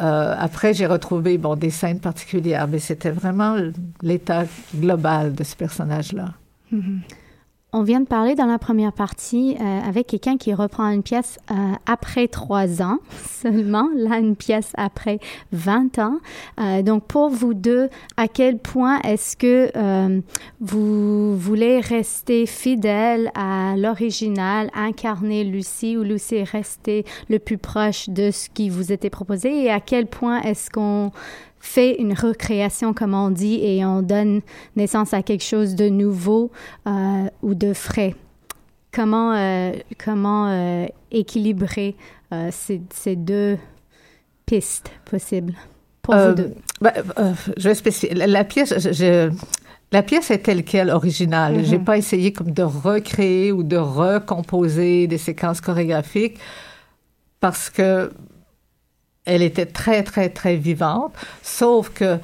Euh, après, j'ai retrouvé bon, des scènes particulières, mais c'était vraiment l'état global de ce personnage-là. Mm-hmm. On vient de parler dans la première partie euh, avec quelqu'un qui reprend une pièce euh, après trois ans seulement, là une pièce après 20 ans. Euh, donc pour vous deux, à quel point est-ce que euh, vous voulez rester fidèle à l'original, incarner Lucie ou Lucie est restée le plus proche de ce qui vous était proposé? Et à quel point est-ce qu'on fait une recréation, comme on dit, et on donne naissance à quelque chose de nouveau euh, ou de frais. Comment, euh, comment euh, équilibrer ces, ces, deux pistes possibles pour vous deux? Ben, je vais spécifier. La, la pièce, je, je, la pièce est telle quelle originale. Mm -hmm. J'ai pas essayé comme de recréer ou de recomposer des séquences chorégraphiques parce que elle était très, très, très vivante, sauf que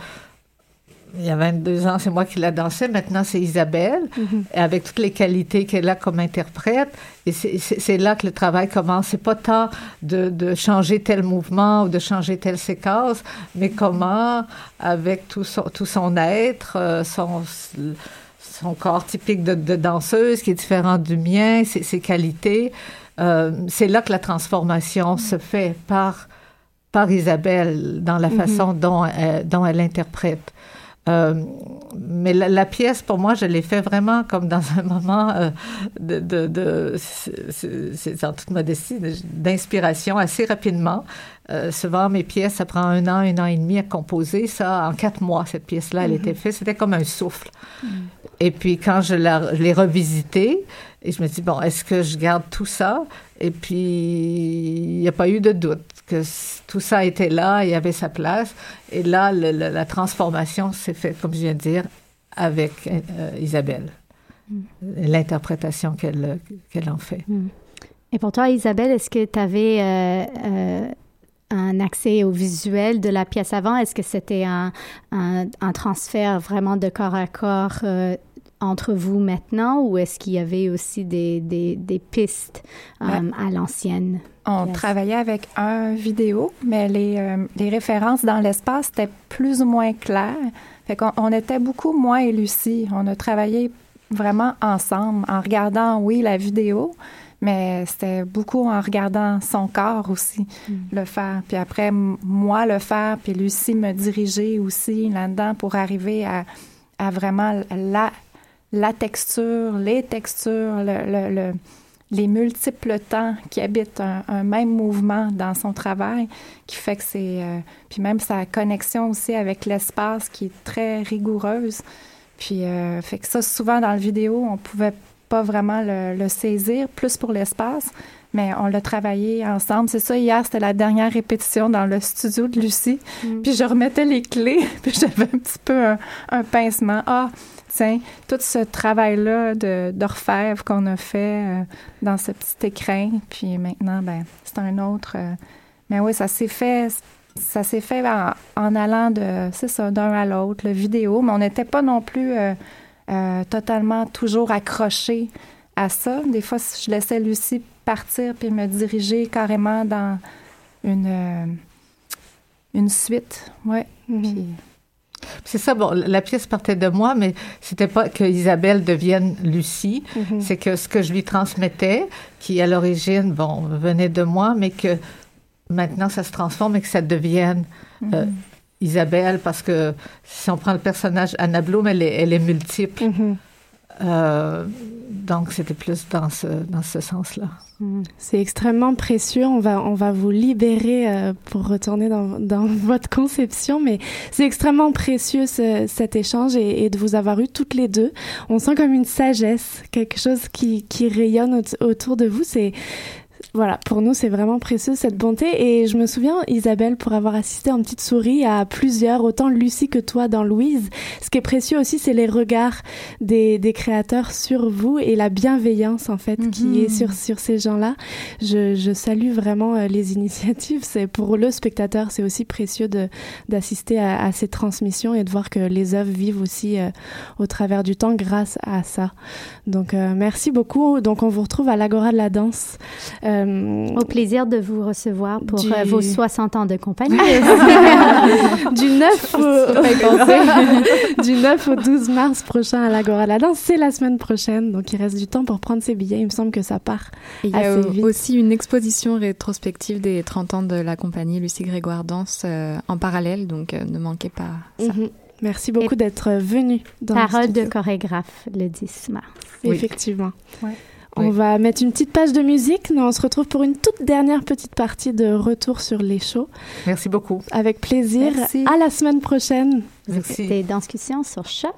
il y a 22 ans, c'est moi qui la dansais. Maintenant, c'est Isabelle, mm -hmm. avec toutes les qualités qu'elle a comme interprète. Et c'est là que le travail commence. C'est pas tant de, de, changer tel mouvement ou de changer telle séquence, mais comment, avec tout son, tout son être, euh, son, son corps typique de, de, danseuse, qui est différent du mien, ses, ses qualités, euh, c'est là que la transformation mm -hmm. se fait par par Isabelle dans la façon mm -hmm. dont, elle, dont elle interprète. Euh, mais la, la, pièce, pour moi, je l'ai fait vraiment comme dans un moment euh, de, de, de c'est en toute modestie, d'inspiration assez rapidement. Euh, souvent, mes pièces, ça prend un an, un an et demi à composer. Ça, en quatre mois, cette pièce-là, elle mm -hmm. était faite. C'était comme un souffle. Mm -hmm. Et puis, quand je l'ai revisitée, et je me dis, bon, est-ce que je garde tout ça? Et puis, il n'y a pas eu de doute que tout ça était là, il y avait sa place. Et là, le, le, la transformation s'est faite, comme je viens de dire, avec euh, Isabelle. Mm. L'interprétation qu'elle qu en fait. Mm. Et pour toi, Isabelle, est-ce que tu avais euh, euh, un accès au visuel de la pièce avant? Est-ce que c'était un, un, un, transfert vraiment de corps à corps euh, entre vous maintenant ou est-ce qu'il y avait aussi des, des, des pistes um, à l'ancienne? On yes. travaillait avec un vidéo, mais les, euh, les références dans l'espace étaient plus ou moins claires. Fait qu'on on était beaucoup moins et Lucie. On a travaillé vraiment ensemble en regardant, oui, la vidéo, mais c'était beaucoup en regardant son corps aussi, mm. le faire. Puis après, moi le faire, puis Lucie me diriger aussi là-dedans pour arriver à, à vraiment la la texture, les textures, le, le, le, les multiples temps qui habitent un, un, même mouvement dans son travail, qui fait que c'est... Euh, puis même sa connexion aussi avec l'espace qui est très rigoureuse. Puis euh, fait que ça, souvent dans la vidéo, on pouvait pas vraiment le, le saisir, plus pour l'espace, mais on l'a travaillé ensemble. C'est ça, hier, c'était la dernière répétition dans le studio de Lucie. Mm. Puis je remettais les clés, puis j'avais un petit peu un, un pincement. Ah, tiens, tout ce travail-là d'orfèvre qu'on a fait euh, dans ce petit écrin, puis maintenant, ben, c'est un autre. Euh, mais oui, ça s'est fait. Ça s'est fait en, en, allant de, c'est ça, d'un à l'autre, le vidéo, mais on n'était pas non plus euh, totalement toujours accroché à ça. Des fois, je laissais Lucie partir puis me diriger carrément dans une, une suite. Ouais. Mm -hmm. Puis, c'est ça, bon, la pièce partait de moi, mais c'était pas que Isabelle devienne Lucie, mm -hmm. c'est que ce que je lui transmettais, qui à l'origine, bon, venait de moi, mais que maintenant ça se transforme et que ça devienne mm -hmm. euh, Isabelle, parce que si on prend le personnage Anna Bloom, elle est, elle est multiple. Mm -hmm. Euh, donc, c'était plus dans ce, dans ce sens-là. Mm. C'est extrêmement précieux. On va, on va vous libérer euh, pour retourner dans, dans votre conception, mais c'est extrêmement précieux ce, cet échange et, et, de vous avoir eu toutes les deux. On sent comme une sagesse, quelque chose qui, qui rayonne au autour de vous. C'est voilà, pour nous, c'est vraiment précieux cette bonté. Et je me souviens, Isabelle, pour avoir assisté en petite souris à plusieurs, autant Lucie que toi dans Louise. Ce qui est précieux aussi, c'est les regards des, des, créateurs sur vous et la bienveillance, en fait, mm -hmm. qui est sur, sur ces gens-là. Je, je, salue vraiment euh, les initiatives. C'est pour le spectateur, c'est aussi précieux d'assister à, à, ces transmissions et de voir que les œuvres vivent aussi euh, au travers du temps grâce à ça. Donc, euh, merci beaucoup. Donc, on vous retrouve à l'Agora de la danse. Au plaisir de vous recevoir pour vos 60 ans de compagnie. du 9 au... du 9 au 12 mars prochain à l'Agora La Danse, c'est la semaine prochaine, donc il reste du temps pour prendre ses billets. Il me semble que ça part il y a aussi une exposition rétrospective des 30 ans de la compagnie Lucie Grégoire Danse en parallèle, donc ne manquez pas ça. Mhm. Merci beaucoup d'être venu. Dans Parole de chorégraphe le 10 mars. Effectivement. On va mettre une petite page de musique. Nous, on se retrouve pour une toute dernière petite partie de Retour sur les shows. Merci beaucoup. Avec plaisir. À la semaine prochaine. C'était Danscussion sur Choc.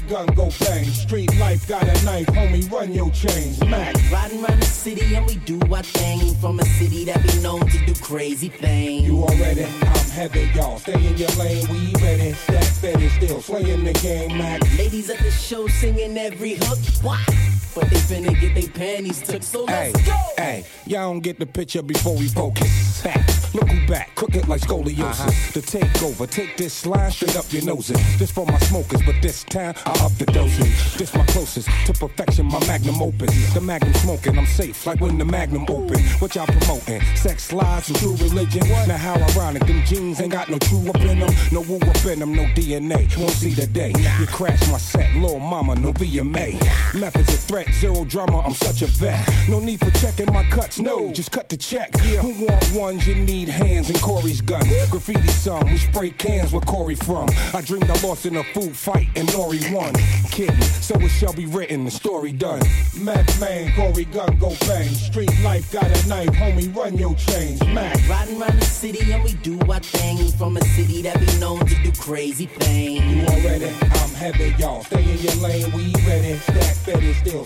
Corey gun go bang. Street life got a knife, homie, run your chains. Mac. Riding around the city and we do our thing. From a city that be known to do crazy things. You already, I'm heavy, y'all. Stay in your lane, we ready. Stack steady, still slaying the game, Mac. Ladies at the show singing every hook. What? But they finna get their panties took, so let's hey, go. Hey, y'all don't get the picture before we focus. Facts. Look who back, crooked like scoliosis. Uh-huh. The takeover, take this slide straight up your noses. This for my smokers, but this time I up the dosage. This my closest to perfection, my magnum opus. The magnum smoking, I'm safe like when the magnum open. What y'all promoting? Sex slides and true religion. Now how ironic, them jeans ain't got no true up in them, no woo up in them, no DNA. Won't see the day. You crash my set, little mama, no VMA. Methods of threat, zero drama, I'm such a vet. No need for checking my cuts, no, just cut the check. Yeah. Who want ones you need? hands and Corey's gun. Graffiti song, we spray cans where Corey from. I dreamed I lost in a food fight and Nori won. Kidding, so it shall be written, the story done. Mac man, Corey gun go bang. Street life got a knife, homie, run your chains. Mac. Riding around the city and we do our thing. From a city that be known to do crazy things. You already, I'm heavy, y'all. Stay in your lane, we ready. Stack steady, still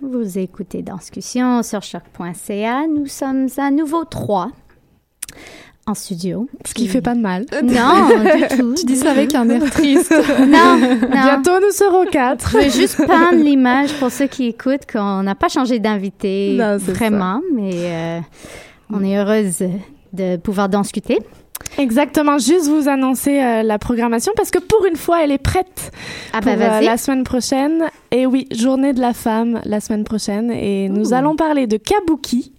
Vous écoutez Danscussion sur choc.ca. Nous sommes à nouveau trois en studio. Ce qui fait pas de mal. Non, du tout. Tu dis ça avec un air triste. non, non. Bientôt, nous serons quatre. Je vais juste peindre l'image pour ceux qui écoutent qu'on n'a pas changé d'invité vraiment, mais euh, on est heureuse de pouvoir discuter. Exactement, juste vous annoncer euh, la programmation parce que pour une fois, elle est prête ah pour bah, euh, la semaine prochaine. Et oui, journée de la femme la semaine prochaine. Et nous allons parler de kabuki.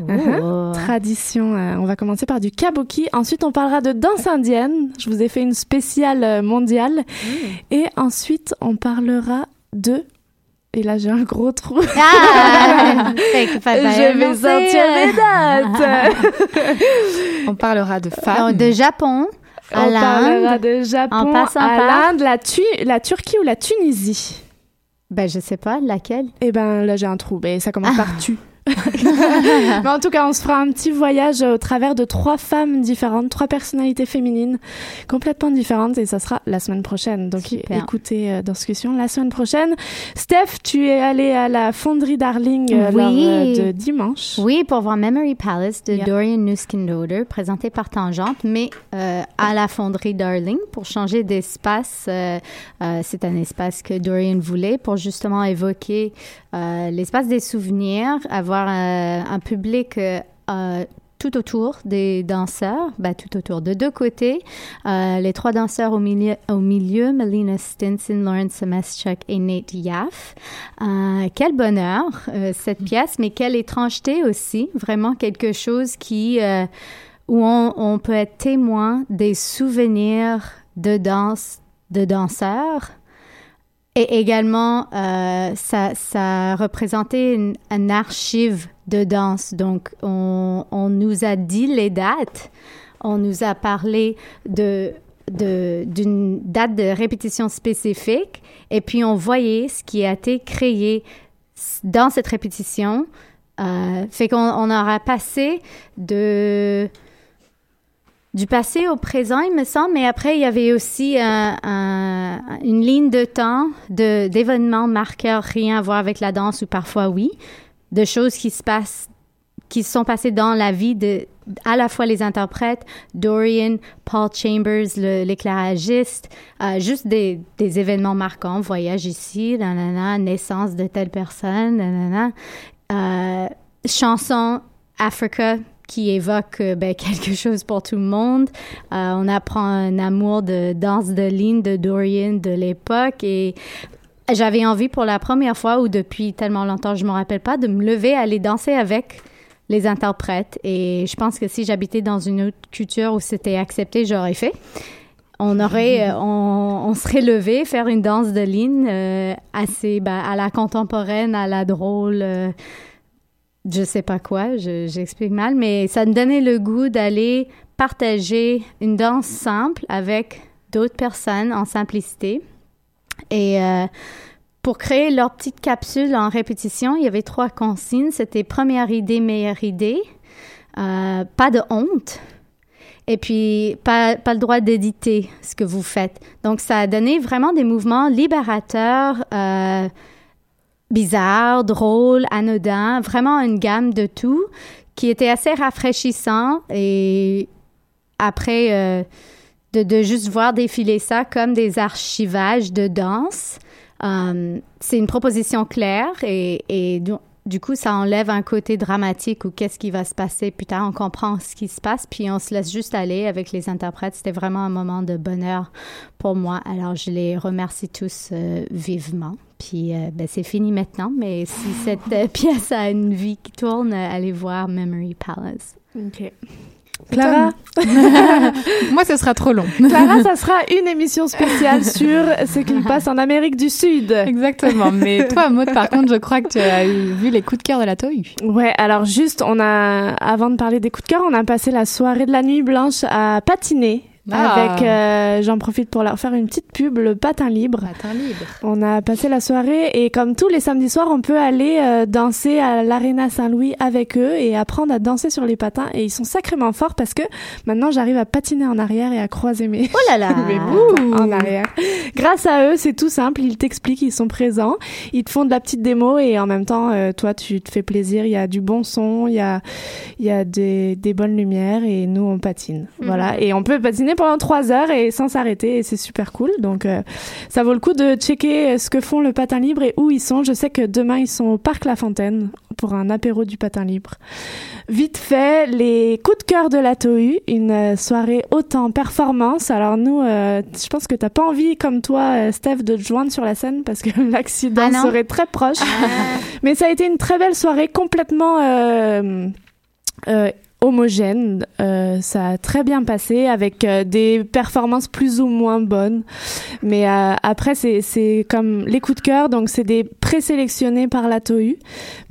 Uh-huh. Tradition, euh, on va commencer par du kabuki. Ensuite, on parlera de danse indienne. Je vous ai fait une spéciale mondiale. Et ensuite, on parlera de et là, j'ai un gros trou. Ah, je vais sortir mes dates. On parlera de femmes. De Japon. À On parlera de Japon, en passant à l'Inde, la, Tu- la Turquie ou la Tunisie? Ben, je sais pas, laquelle? Eh ben, là, j'ai un trou. Ben, ça commence par tu. Mais en tout cas, on se fera un petit voyage au travers de trois femmes différentes, trois personnalités féminines complètement différentes et ça sera la semaine prochaine. Donc Super. écoutez euh, discussion la semaine prochaine. Steph, tu es allé à la fonderie Darling euh, Oui. lors euh, de dimanche. Oui, pour voir Memory Palace de Yeah. Dorian Nuskendoder, présenté par Tangente, mais euh, à la fonderie Darling pour changer d'espace. c'est un espace que Dorian voulait pour justement évoquer l'espace des souvenirs, avoir euh, un public euh, euh, tout autour des danseurs, bah, tout autour de deux côtés. Euh, les trois danseurs au milieu, au milieu Melina Stinson, Lauren Semeschuk et Nate Yaff. Euh, quel bonheur, euh, cette pièce, mais quelle étrangeté aussi. Vraiment quelque chose qui, où on, on peut être témoin des souvenirs de danse de danseurs. Et également, euh, ça, ça représentait une, un archive de danse. Donc, on, nous a dit les dates. On nous a parlé de d'une date de répétition spécifique et puis on voyait ce qui a été créé dans cette répétition. Euh, fait qu'on on aura passé de du passé au présent, il me semble, mais après, il y avait aussi un- une ligne de temps de- d'événements marqueurs, rien à voir avec la danse, ou parfois oui, de choses qui se passent, qui se sont passées dans la vie de à la fois les interprètes, Dorian, Paul Chambers, l'éclairagiste, euh, juste des, des événements marquants, voyage ici, nanana, naissance de telle personne, nanana, euh, chansons Africa qui évoque euh, ben, quelque chose pour tout le monde. Euh, on apprend un amour de danse de ligne de Dorian de l'époque et j'avais envie pour la première fois ou depuis tellement longtemps, je me rappelle pas, de me lever, aller danser avec les interprètes. Et je pense que si j'habitais dans une autre culture où c'était accepté, j'aurais fait. On aurait, euh, on, on, serait levé, faire une danse de ligne assez ben, à la contemporaine, à la drôle je sais pas quoi, j'explique mal, mais ça me donnait le goût d'aller partager une danse simple avec d'autres personnes en simplicité. Et euh, pour créer leur petite capsule en répétition, il y avait trois consignes. C'était première idée, meilleure idée, euh, pas de honte, et puis pas, pas le droit d'éditer ce que vous faites. Donc ça a donné vraiment des mouvements libérateurs. Euh, bizarre, drôle, anodin, vraiment une gamme de tout qui était assez rafraîchissant. Et après euh, de, de, juste voir défiler ça comme des archivages de danse, euh, c'est une proposition claire et, et du coup, ça enlève un côté dramatique ou qu'est-ce qui va se passer. Plus tard, on comprend ce qui se passe, puis on se laisse juste aller avec les interprètes. C'était vraiment un moment de bonheur pour moi. Alors, je les remercie tous euh, vivement. Puis, euh, ben, c'est fini maintenant, mais si cette euh, pièce a une vie qui tourne, allez voir Memory Palace. OK. Clara Moi, ce sera trop long. Clara, ça sera une émission spéciale sur ce qui passe en Amérique du Sud. Exactement. Mais toi, Maud, par contre, je crois que tu as vu les coups de cœur de la Tohu. Ouais, alors juste, on a, avant de parler des coups de cœur, on a passé la soirée de la nuit blanche à patiner ah. Avec, euh, j'en profite pour leur faire une petite pub, le patin libre. Patin libre. On a passé la soirée et comme tous les samedis soirs, on peut aller euh, danser à l'Arena Saint-Louis avec eux et apprendre à danser sur les patins. Et ils sont sacrément forts parce que maintenant, j'arrive à patiner en arrière et à croiser mes, oh là là. mes bouts en arrière. Grâce à eux, c'est tout simple. Ils t'expliquent, ils sont présents. Ils te font de la petite démo et en même temps, euh, toi, tu te fais plaisir. Il y a du bon son, il y a, il y a des, des bonnes lumières et nous, on patine. Mhm. Voilà. Et on peut patiner pendant trois heures et sans s'arrêter et c'est super cool. Donc euh, ça vaut le coup de checker ce que font le patin libre et où ils sont. Je sais que demain ils sont au parc La Fontaine pour un apéro du patin libre. Vite fait, les coups de cœur de la Tohu, une soirée autant performance. Alors nous, euh, je pense que t'as pas envie comme toi, euh, Steph, de te joindre sur la scène parce que l'accident ah serait très proche. Ah. Mais ça a été une très belle soirée, complètement euh, homogène. Euh, ça a très bien passé avec euh, des performances plus ou moins bonnes. Mais euh, après, c'est, comme les coups de cœur. Donc, c'est des présélectionnés par la TOU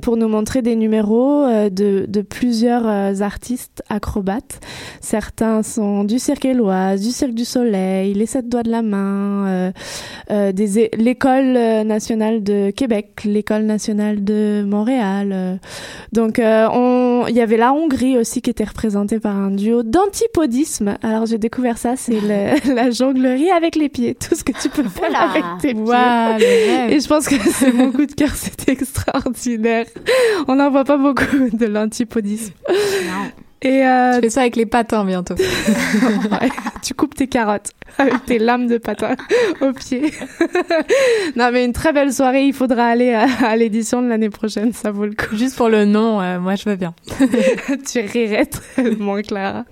pour nous montrer des numéros de, de plusieurs artistes acrobates. Certains sont du Cirque Éloise, du Cirque du Soleil, les Sept Doigts de la Main, l'école nationale de Québec, l'école nationale de Montréal. donc, on, il y avait la Hongrie aussi qui était représenté par un duo d'antipodisme. Alors j'ai découvert ça, c'est la jonglerie avec les pieds, tout ce que tu peux faire avec tes pieds. Et je pense que c'est mon coup de cœur, c'est extraordinaire. On n'en voit pas beaucoup de l'antipodisme. Non. Et euh, tu fais ça avec les patins bientôt. tu coupes tes carottes avec tes lames de patins au pied. non, mais une très belle soirée. Il faudra aller à, l'édition de l'année prochaine. Ça vaut le coup. Juste pour le nom, euh, moi je veux bien. tu rirais tellement, Clara.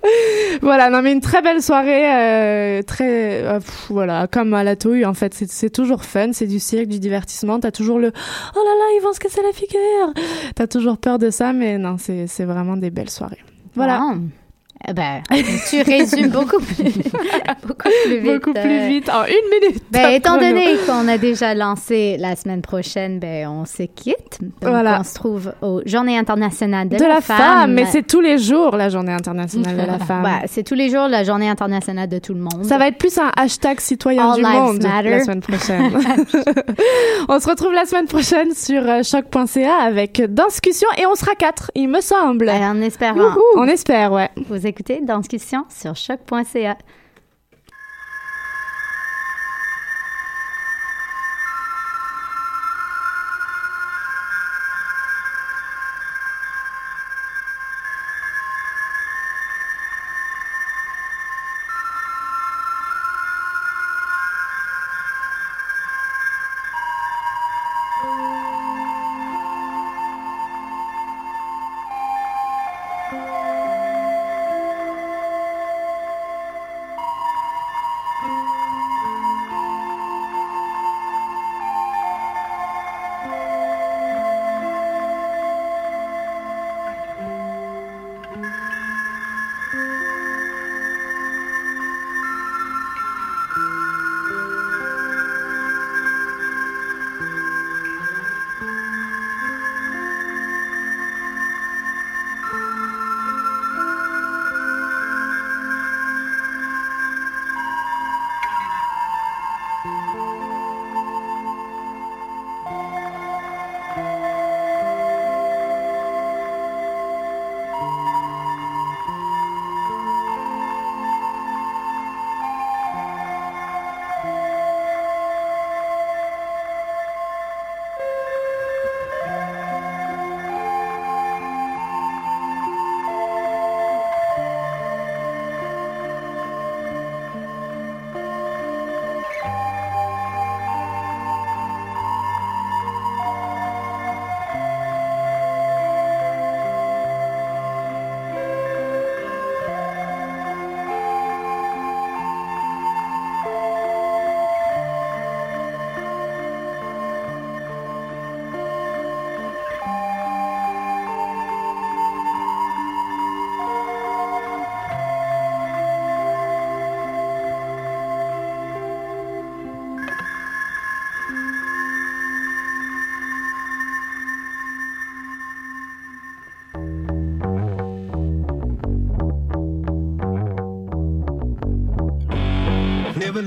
Voilà. Non, mais une très belle soirée. Euh, très, euh, voilà, comme à la touille. En fait, c'est toujours fun. C'est du cirque, du divertissement. T'as toujours le oh là là, ils vont se casser la figure. T'as toujours peur de ça, mais non, c'est vraiment des belles soirées. Voilà. Eh ben, tu résumes beaucoup plus, beaucoup plus vite. Beaucoup plus euh, vite, en une minute. Ben, étant donné qu'on a déjà lancé la semaine prochaine, ben, on se quitte. voilà. On se trouve aux Journées internationales de, la, femme. Mais c'est tous les jours la Journée internationale de la femme. Ouais, c'est tous les jours la Journée internationale de tout le monde. Ça va être plus un hashtag citoyen du monde la semaine prochaine. on se retrouve la semaine prochaine sur euh, choc.ca avec discussion et on sera quatre, il me semble. Ben, on espère. On espère, ouais écoutez Discussion sur choc.ca.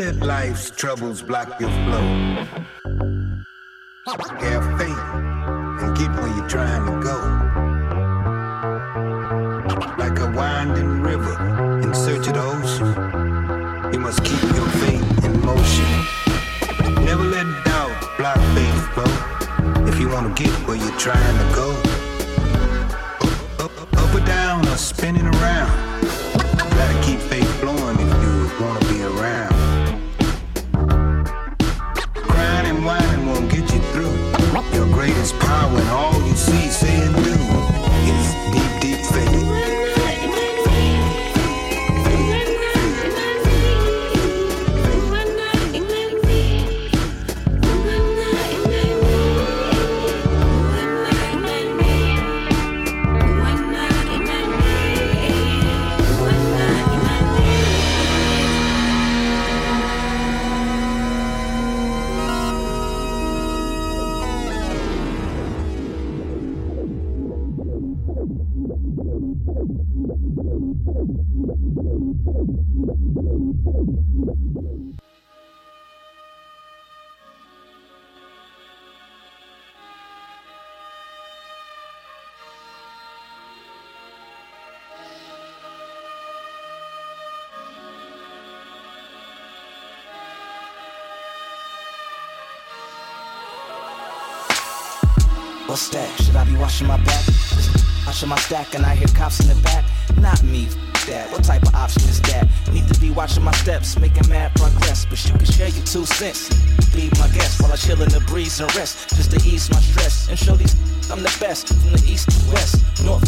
let life's troubles block your flow. Have faith and get where you're trying to go. Like a winding river in search of the ocean, you must keep your faith in motion. Never let doubt block faith flow. If you want to get where you're trying to go, up, up, up or down or spinning That? Should I be washing my back? Washing my stack and I hear cops in the back. Not me, that. What type of option is that? Need to be watching my steps, making mad progress. But you can share your two cents. Be my guest while I chill in the breeze and rest. Just to ease my stress and show these I'm the best from the east to west, north